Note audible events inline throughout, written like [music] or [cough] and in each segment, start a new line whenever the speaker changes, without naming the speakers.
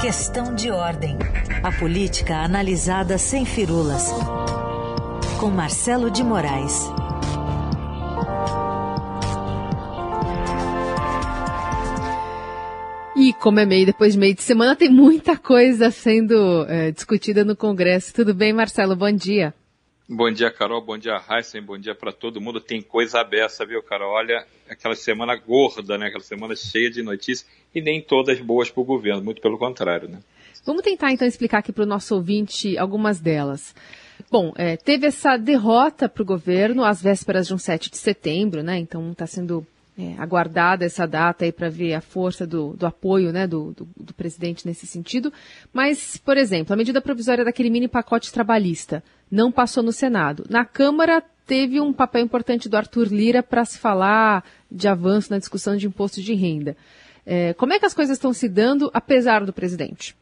Questão de ordem. A política analisada sem firulas. Com Marcelo de Moraes.
E como é meio, depois de meio de semana, tem muita coisa sendo é, discutida no Congresso. Tudo bem, Marcelo? Bom dia.
Bom dia, Carol. Bom dia, Heisen. Bom dia para todo mundo. Tem coisa aberta, viu, Carol? Olha, aquela semana gorda, né? Aquela semana cheia de notícias e nem todas boas para o governo, muito pelo contrário, né?
Vamos tentar então explicar aqui para o nosso ouvinte algumas delas. Bom, é, teve essa derrota para o governo às vésperas de um 7 de setembro, né? Então está sendo é, aguardada essa data aí para ver a força do, do apoio né, do, do, do, presidente nesse sentido. Mas, por exemplo, a medida provisória daquele mini pacote trabalhista não passou no Senado. Na Câmara teve um papel importante do Arthur Lira para se falar de avanço na discussão de imposto de renda. É, como é que as coisas estão se dando, apesar do presidente?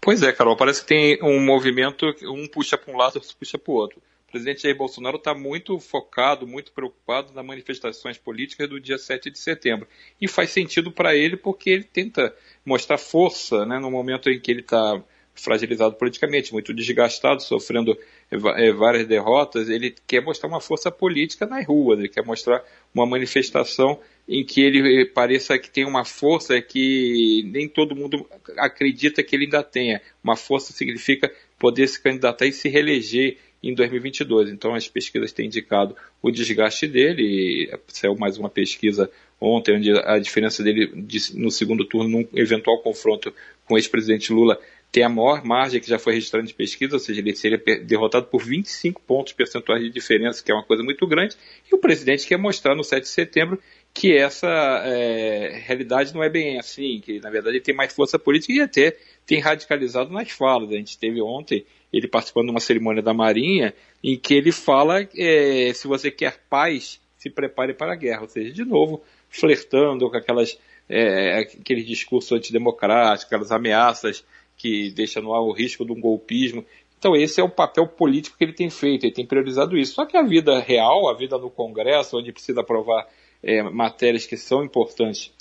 Pois é, Carol, parece que tem um movimento, um puxa para um lado, outro puxa para o outro. O presidente Jair Bolsonaro está muito focado, muito preocupado nas manifestações políticas do dia 7 de setembro. E faz sentido para ele porque ele tenta mostrar força né, no momento em que ele está fragilizado politicamente, muito desgastado, sofrendo é, várias derrotas, ele quer mostrar uma força política nas ruas, ele quer mostrar uma manifestação em que ele pareça que tem uma força que nem todo mundo acredita que ele ainda tenha. Uma força significa poder se candidatar e se reeleger em 2022. Então as pesquisas têm indicado o desgaste dele, saiu mais uma pesquisa ontem, onde a diferença dele no segundo turno, num eventual confronto com o ex-presidente Lula, tem a maior margem que já foi registrada de pesquisa, ou seja, ele seria derrotado por 25 pontos percentuais de diferença, que é uma coisa muito grande, e o presidente quer mostrar no 7 de setembro que essa é, realidade não é bem assim, que na verdade ele tem mais força política e até tem radicalizado nas falas. A gente teve ontem ele participando de uma cerimônia da Marinha em que ele fala é, se você quer paz, se prepare para a guerra. Ou seja, de novo, flertando com aquelas, é, aquele discurso antidemocrático, aquelas ameaças que deixam no ar o risco de um golpismo. Então esse é o papel político que ele tem feito, ele tem priorizado isso. Só que a vida real, a vida no Congresso, onde precisa aprovar é, matérias que são importantes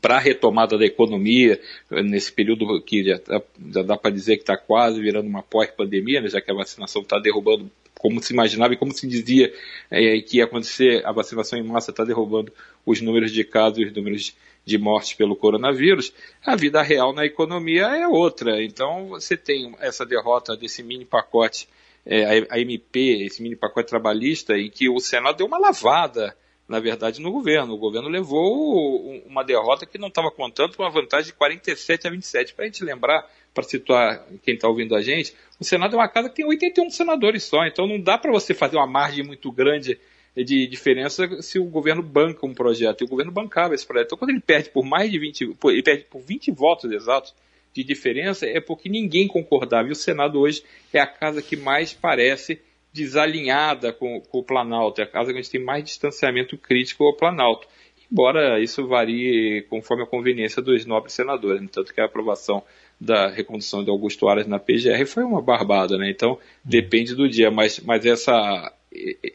para a retomada da economia, nesse período que já, tá, já dá para dizer que está quase virando uma pós-pandemia, né, já que a vacinação está derrubando, como se imaginava e como se dizia é, que ia acontecer, a vacinação em massa está derrubando os números de casos e os números de mortes pelo coronavírus, a vida real na economia é outra. Então você tem essa derrota desse mini pacote, é, a MP, esse mini pacote trabalhista, em que o Senado deu uma lavada na verdade, no governo. O governo levou uma derrota que não estava contando com uma vantagem de 47 a 27. Para a gente lembrar, para situar quem está ouvindo a gente, o Senado é uma casa que tem 81 senadores só, então não dá para você fazer uma margem muito grande de diferença se o governo banca um projeto. E o governo bancava esse projeto. Então, quando ele perde por mais de 20, ele perde por 20 votos exatos de diferença, é porque ninguém concordava. E o Senado hoje é a casa que mais parece desalinhada com, com, o Planalto, é a casa que a gente tem mais distanciamento crítico ao Planalto. Embora isso varie conforme a conveniência dos nobres senadores, né? tanto que a aprovação da recondução de Augusto Aras na PGR foi uma barbada, né? Então depende do dia, mas, mas essa,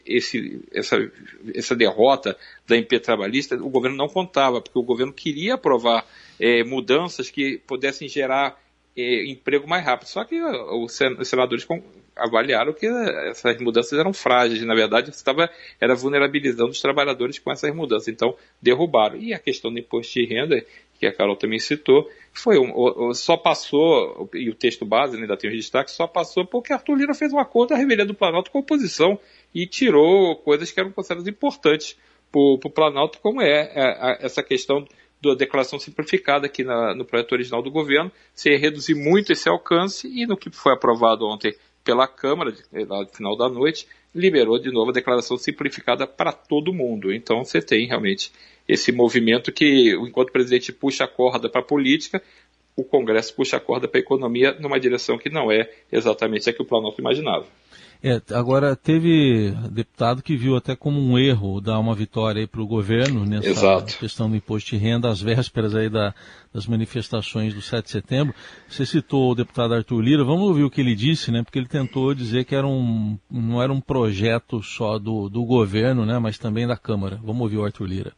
esse, essa, essa derrota da MP trabalhista o governo não contava, porque o governo queria aprovar é, mudanças que pudessem gerar é, emprego mais rápido. Só que os senadores avaliaram que essas mudanças eram frágeis, na verdade, estava era vulnerabilizando os trabalhadores com essas mudanças, então derrubaram. E a questão do imposto de renda, que a Carol também citou, foi um, só passou, e o texto base né, ainda tem os destaques, só passou porque Arthur Lira fez um acordo da revelia do Planalto com a oposição e tirou coisas que eram consideradas importantes para o Planalto, como é, é essa questão da declaração simplificada aqui na, no projeto original do governo, se reduzir muito esse alcance e no que foi aprovado ontem pela Câmara, no final da noite, liberou de novo a declaração simplificada para todo mundo. Então você tem realmente esse movimento que, enquanto o presidente puxa a corda para a política, o Congresso puxa a corda para a economia numa direção que não é exatamente a que o Planalto imaginava.
É, agora, teve deputado que viu até como um erro dar uma vitória para o governo nessa Exato. questão do imposto de renda, às vésperas aí da, das manifestações do 7 de setembro. Você citou o deputado Arthur Lira, vamos ouvir o que ele disse, né? Porque ele tentou dizer que era um, não era um projeto só do, do governo, né? Mas também da Câmara. Vamos ouvir o Arthur Lira.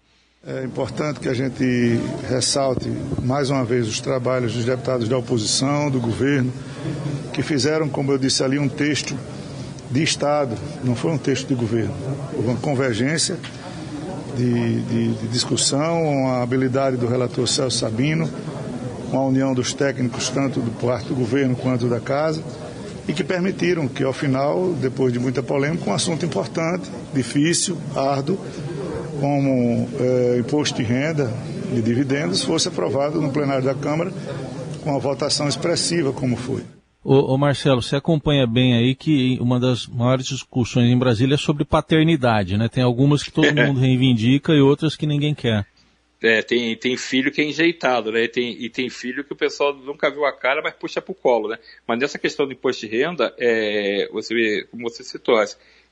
É importante que a gente ressalte mais uma vez os trabalhos dos deputados da oposição, do governo, que fizeram, como eu disse ali, um texto de Estado, não foi um texto de governo. Houve uma convergência de, de, de discussão, a habilidade do relator Celso Sabino, uma união dos técnicos, tanto do parte do governo quanto da casa, e que permitiram que, ao final, depois de muita polêmica, um assunto importante, difícil, árduo, como é, imposto de renda de dividendos fosse aprovado no plenário da Câmara com uma votação expressiva, como foi.
Ô, ô, Marcelo, você acompanha bem aí que uma das maiores discussões em Brasília é sobre paternidade, né? Tem algumas que todo mundo [laughs] reivindica e outras que ninguém quer.
É, tem, tem filho que é enjeitado, né? E tem, e tem filho que o pessoal nunca viu a cara, mas puxa pro colo, né? Mas nessa questão do imposto de renda, é, você, como você citou,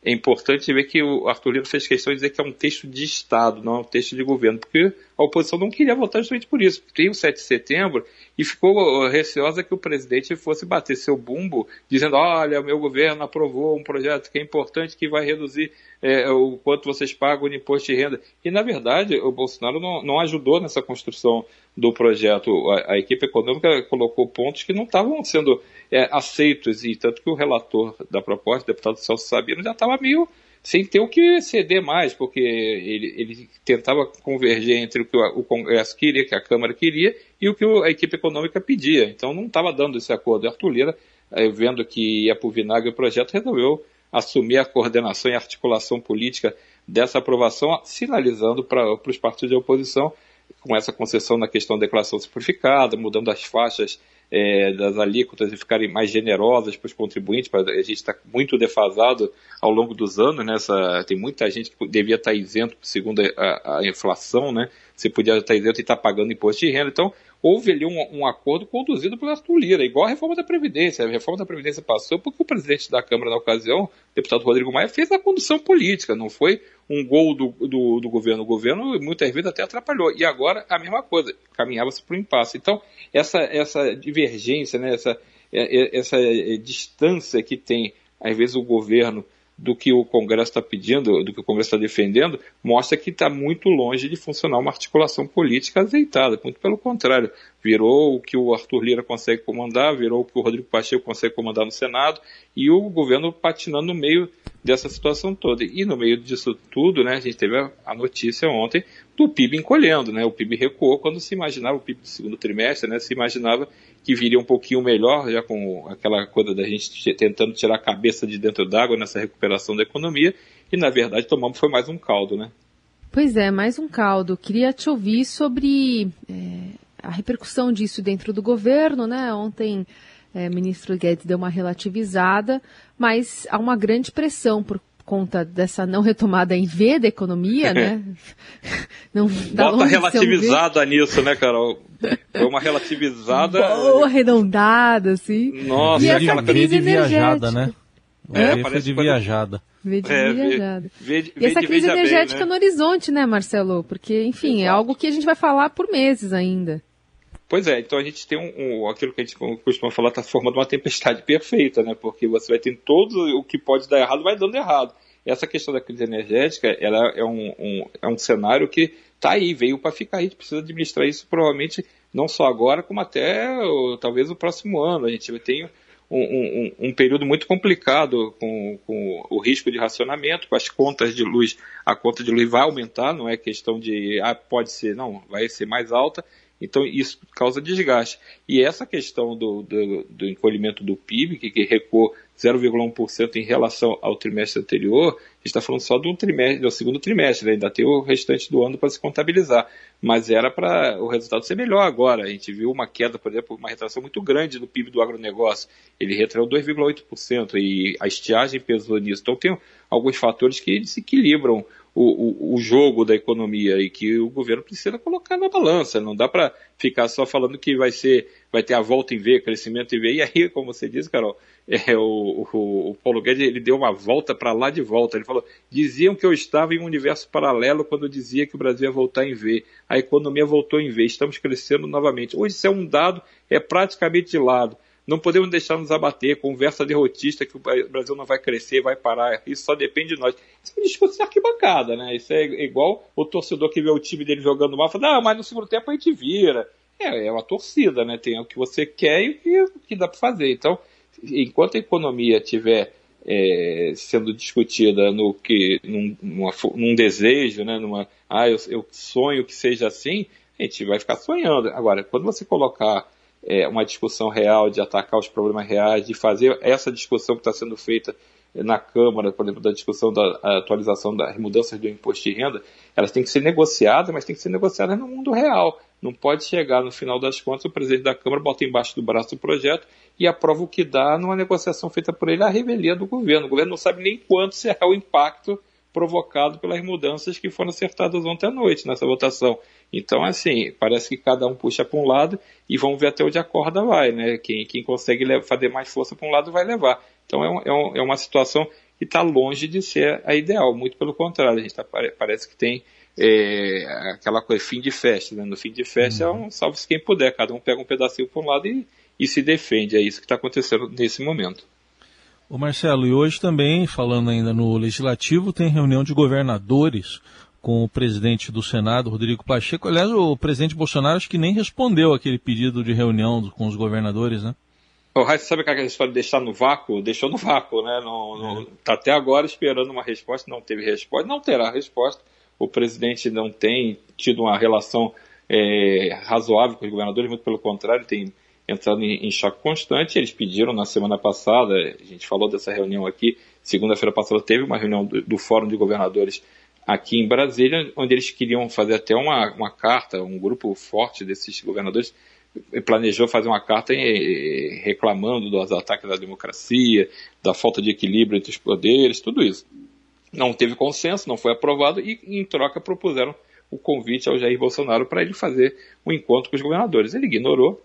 é importante ver que o Arthur Lira fez questão de dizer que é um texto de Estado, não é um texto de governo, porque a oposição não queria votar justamente por isso. Tem o 7 de setembro e ficou receosa que o presidente fosse bater seu bumbo, dizendo: olha, meu governo aprovou um projeto que é importante, que vai reduzir é, o quanto vocês pagam de imposto de renda. E, na verdade, o Bolsonaro não, não ajudou nessa construção do projeto. A, a, equipe econômica colocou pontos que não estavam sendo é, aceitos, e tanto que o relator da proposta, o deputado Celso Sabino, já estava meio sem ter o que ceder mais, porque ele, ele tentava converger entre o que o Congresso queria, que a Câmara queria, e o que a equipe econômica pedia. Então não estava dando esse acordo. E Arthur Lira, eh, vendo que ia para o vinagre o projeto, resolveu assumir a coordenação e articulação política dessa aprovação, sinalizando para os partidos de oposição, com essa concessão na questão da declaração simplificada, mudando as faixas é, das alíquotas ficarem mais generosas para os contribuintes. A gente está muito defasado ao longo dos anos, né? Essa, tem muita gente que devia estar isento segundo a, a inflação, né? Você podia estar isento e estar pagando imposto de renda. Então, houve ali um, um, acordo conduzido pelo Arthur Lira, igual a reforma da Previdência. A reforma da Previdência passou porque o presidente da Câmara, na ocasião, o deputado Rodrigo Maia, fez a condução política, não foi um gol do, do, do governo. O governo, muitas vezes, até atrapalhou. E agora, a mesma coisa, caminhava-se para o impasse. Então, essa, essa divergência, né, essa, é, é, essa distância que tem, às vezes, o governo do que o Congresso está pedindo, do que o Congresso está defendendo, mostra que está muito longe de funcionar uma articulação política azeitada. Muito pelo contrário, virou o que o Arthur Lira consegue comandar, virou o que o Rodrigo Pacheco consegue comandar no Senado, e o governo patinando no meio dessa situação toda. E no meio disso tudo, né, a gente teve a notícia ontem do PIB encolhendo, né? O PIB recuou quando se imaginava, o PIB do segundo trimestre, né, se imaginava que viria um pouquinho melhor, já com aquela coisa da gente tentando tirar a cabeça de dentro d'água nessa recuperação da economia, e na verdade tomamos foi mais um caldo, né?
Pois é, mais um caldo. Queria te ouvir sobre é, a repercussão disso dentro do governo, né? Ontem é, o ministro Guedes deu uma relativizada, mas há uma grande pressão por conta dessa não retomada em V da economia, né? [laughs]
Não Bota relativizada nisso, né, Carol? Foi uma relativizada.
Boa, arredondada, assim.
Nossa, e essa crise viajada, né? É, é parece de viajada.
Vê de é, viajada. Vê, vê, e essa crise energética bem, né? no horizonte, né, Marcelo? Porque, enfim, Exato. é algo que a gente vai falar por meses ainda.
Pois é, então a gente tem um, um aquilo que a gente costuma falar, está formando uma tempestade perfeita, né? Porque você vai ter todo o que pode dar errado, vai dando errado. Essa questão da crise energética, ela é um, um é um cenário que está aí, veio para ficar. A gente precisa administrar isso provavelmente não só agora, como até talvez o próximo ano. A gente ter um, um, um, período muito complicado com, com, o risco de racionamento, com as contas de luz, a conta de luz vai aumentar, não é questão de, ah, pode ser, não, vai ser mais alta, então, isso causa desgaste. E essa questão do, do, do encolhimento do PIB, que, que recuou 0,1% em relação ao trimestre anterior, está falando só do, trimestre, do segundo trimestre, né? ainda tem o restante do ano para se contabilizar. Mas era para o resultado ser melhor agora. A gente viu uma queda, por exemplo, uma retração muito grande do PIB do agronegócio. Ele retraiu 2,8% e a estiagem pesou nisso. Então, tem alguns fatores que desequilibram o, o, jogo da economia e que o governo precisa colocar na balança. Não dá para ficar só falando que vai ser, vai ter a volta em V, crescimento em V. E aí, [laughs] como você disse, Carol, é, o, o, Paulo Guedes ele deu uma volta para lá de volta. Ele falou: diziam que eu estava em um universo paralelo quando dizia que o Brasil ia voltar em V. A economia voltou em V. Estamos crescendo novamente. Hoje isso é um dado, é praticamente de lado não podemos deixar nos abater, conversa derrotista que o Brasil não vai crescer, vai parar, isso só depende de nós. Isso é um discurso de arquibancada, né? Isso é igual o torcedor que vê o time dele jogando mal, fala, não, mas no segundo tempo a gente vira. É, é uma torcida, né? Tem o que você quer e o que, o que dá para fazer. Então, enquanto a economia tiver é, sendo discutida no que num, numa, num desejo, né, numa, ah, eu, eu, sonho que seja assim, a gente vai ficar sonhando. Agora, quando você colocar é, uma discussão real, de atacar os problemas reais, de fazer essa discussão que está sendo feita na Câmara, por exemplo, da discussão da atualização das mudanças do imposto de renda, elas têm que ser negociadas, mas têm que ser negociadas no mundo real. Não pode chegar no final das contas, o presidente da Câmara bota embaixo do braço o projeto e aprova o que dá numa negociação feita por ele à revelia do governo. O governo não sabe nem quanto será o impacto provocado pelas mudanças que foram acertadas ontem à noite nessa votação. Então, assim, parece que cada um puxa para um lado e vamos ver até onde a corda vai, né? Quem, quem consegue fazer mais força para um lado vai levar. Então, é, um, é, um, é uma situação que está longe de ser a ideal, muito pelo contrário, a gente tá, parece que tem é, aquela coisa, fim de festa. Né? No fim de festa uhum. é um salve-se quem puder, cada um pega um pedacinho para um lado e, e se defende. É isso que está acontecendo nesse momento.
O Marcelo, e hoje também, falando ainda no Legislativo, tem reunião de governadores com o presidente do Senado, Rodrigo Pacheco. Aliás, o presidente Bolsonaro acho que nem respondeu aquele pedido de reunião com os governadores, né?
O Raíssa sabe aquela história de deixar no vácuo? Deixou no vácuo, né? Não, não, tá até agora esperando uma resposta, não teve resposta, não terá resposta o presidente não tem tido uma relação é, razoável com os governadores, muito pelo contrário, tem entrado em, em, choque constante. Eles pediram na semana passada, a gente falou dessa reunião aqui, segunda-feira passada teve uma reunião do, do, Fórum de Governadores aqui em Brasília, onde eles queriam fazer até uma, uma carta, um grupo forte desses governadores planejou fazer uma carta reclamando dos ataques à democracia, da falta de equilíbrio entre os poderes, tudo isso. Não teve consenso, não foi aprovado e, em troca, propuseram o convite ao Jair Bolsonaro para ele fazer um encontro com os governadores. Ele ignorou,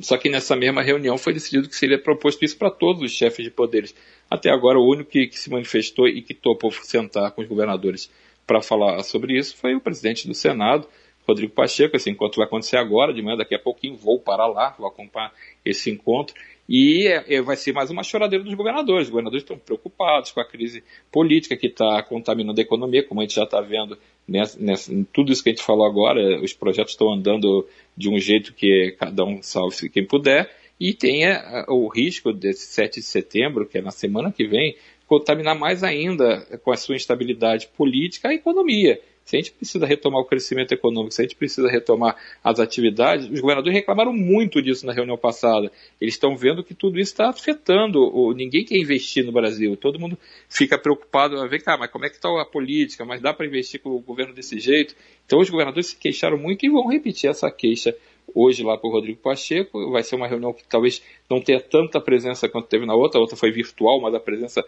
só que nessa mesma reunião foi decidido que seria proposto isso para todos os chefes de poderes. Até agora, o único que, que se manifestou e que topou sentar com os governadores para falar sobre isso foi o presidente do Senado, Rodrigo Pacheco. Esse encontro vai acontecer agora, de manhã, daqui a pouquinho, vou para lá, vou acompanhar esse encontro. E é, é, vai ser mais uma choradeira dos governadores. Os governadores estão preocupados com a crise política que está contaminando a economia, como a gente já está vendo nessa, nessa, tudo isso que a gente falou agora. Os projetos estão andando de um jeito que cada um salve quem puder. E tem o risco desse 7 de setembro, que é na semana que vem, contaminar mais ainda com a sua instabilidade política a economia. Se a gente precisa retomar o crescimento econômico, se a gente precisa retomar as atividades, os governadores reclamaram muito disso na reunião passada. Eles estão vendo que tudo isso está afetando. O, ninguém quer investir no Brasil. Todo mundo fica preocupado. Vem cá, mas como é que está a política? Mas dá para investir com o governo desse jeito? Então os governadores se queixaram muito e vão repetir essa queixa hoje lá com o Rodrigo Pacheco. Vai ser uma reunião que talvez não tenha tanta presença quanto teve na outra. A outra foi virtual, mas a presença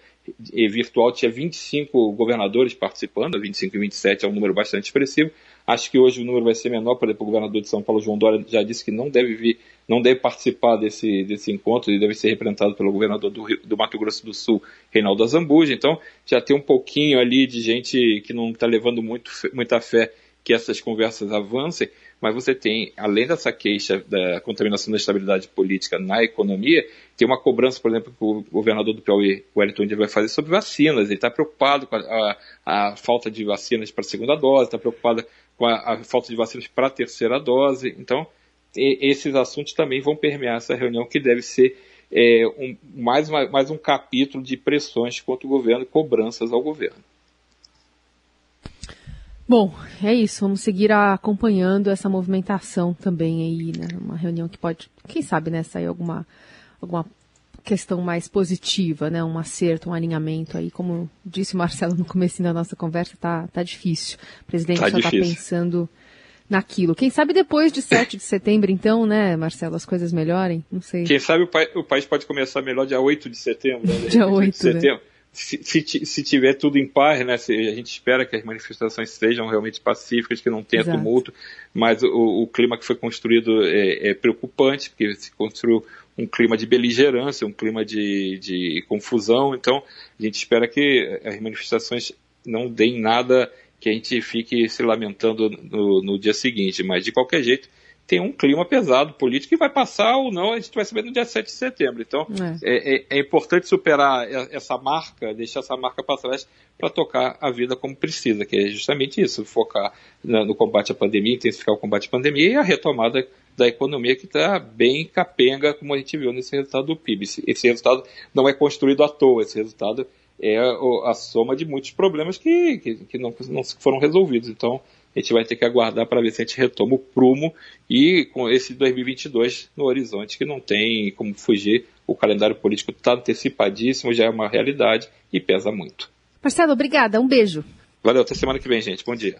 virtual tinha 25 governadores participando, 25 e 27 é um número bastante expressivo. Acho que hoje o número vai ser menor, por exemplo, o governador de São Paulo, João Dória, já disse que não deve vir, não deve participar desse, desse encontro e deve ser representado pelo governador do, do Mato Grosso do Sul, Reinaldo Azambuja. Então, já tem um pouquinho ali de gente que não está levando muito, muita fé que essas conversas avancem, mas você tem, além dessa queixa da contaminação da estabilidade política na economia, tem uma cobrança, por exemplo, que o governador do Piauí, Wellington vai fazer sobre vacinas. Ele está preocupado com a, a, a, falta de vacinas para a segunda dose, está preocupado com a, a, falta de vacinas para a terceira dose. Então, e, esses assuntos também vão permear essa reunião, que deve ser é, um, mais, uma, mais um capítulo de pressões contra o governo, cobranças ao governo.
Bom, é isso. Vamos seguir acompanhando essa movimentação também aí, né? Uma reunião que pode, quem sabe, né, sair alguma, alguma questão mais positiva, né? Um acerto, um alinhamento aí, como disse o Marcelo no começo da nossa conversa, tá, tá difícil. O presidente tá só está pensando naquilo. Quem sabe depois de 7 de setembro, então, né, Marcelo, as coisas melhorem? Não sei.
Quem sabe o, o país pode começar melhor dia 8 de setembro. Né?
dia 8 de setembro.
Se, se, se, tiver tudo em paz, né, se, a gente espera que as manifestações sejam realmente pacíficas, que não tenha Exato. tumulto, mas o, o, clima que foi construído é, é, preocupante, porque se construiu um clima de beligerância, um clima de, de confusão, então a gente espera que as manifestações não deem nada que a gente fique se lamentando no, no dia seguinte, mas de qualquer jeito tem um clima pesado político que vai passar ou não, a gente vai saber no dia 7 de setembro. Então, é, é, é importante superar essa marca, deixar essa marca para trás para tocar a vida como precisa, que é justamente isso, focar no combate à pandemia, intensificar o combate à pandemia e a retomada da economia que está bem capenga, como a gente viu nesse resultado do PIB. Esse, resultado não é construído à toa, esse resultado é a, a soma de muitos problemas que, que, que não, não foram resolvidos. Então, a gente vai ter que aguardar para ver se a gente retoma o prumo e com esse 2022 no horizonte que não tem como fugir, o calendário político está antecipadíssimo, já é uma realidade e pesa muito.
Marcelo, obrigada, um beijo.
Valeu, até semana que vem, gente. Bom dia.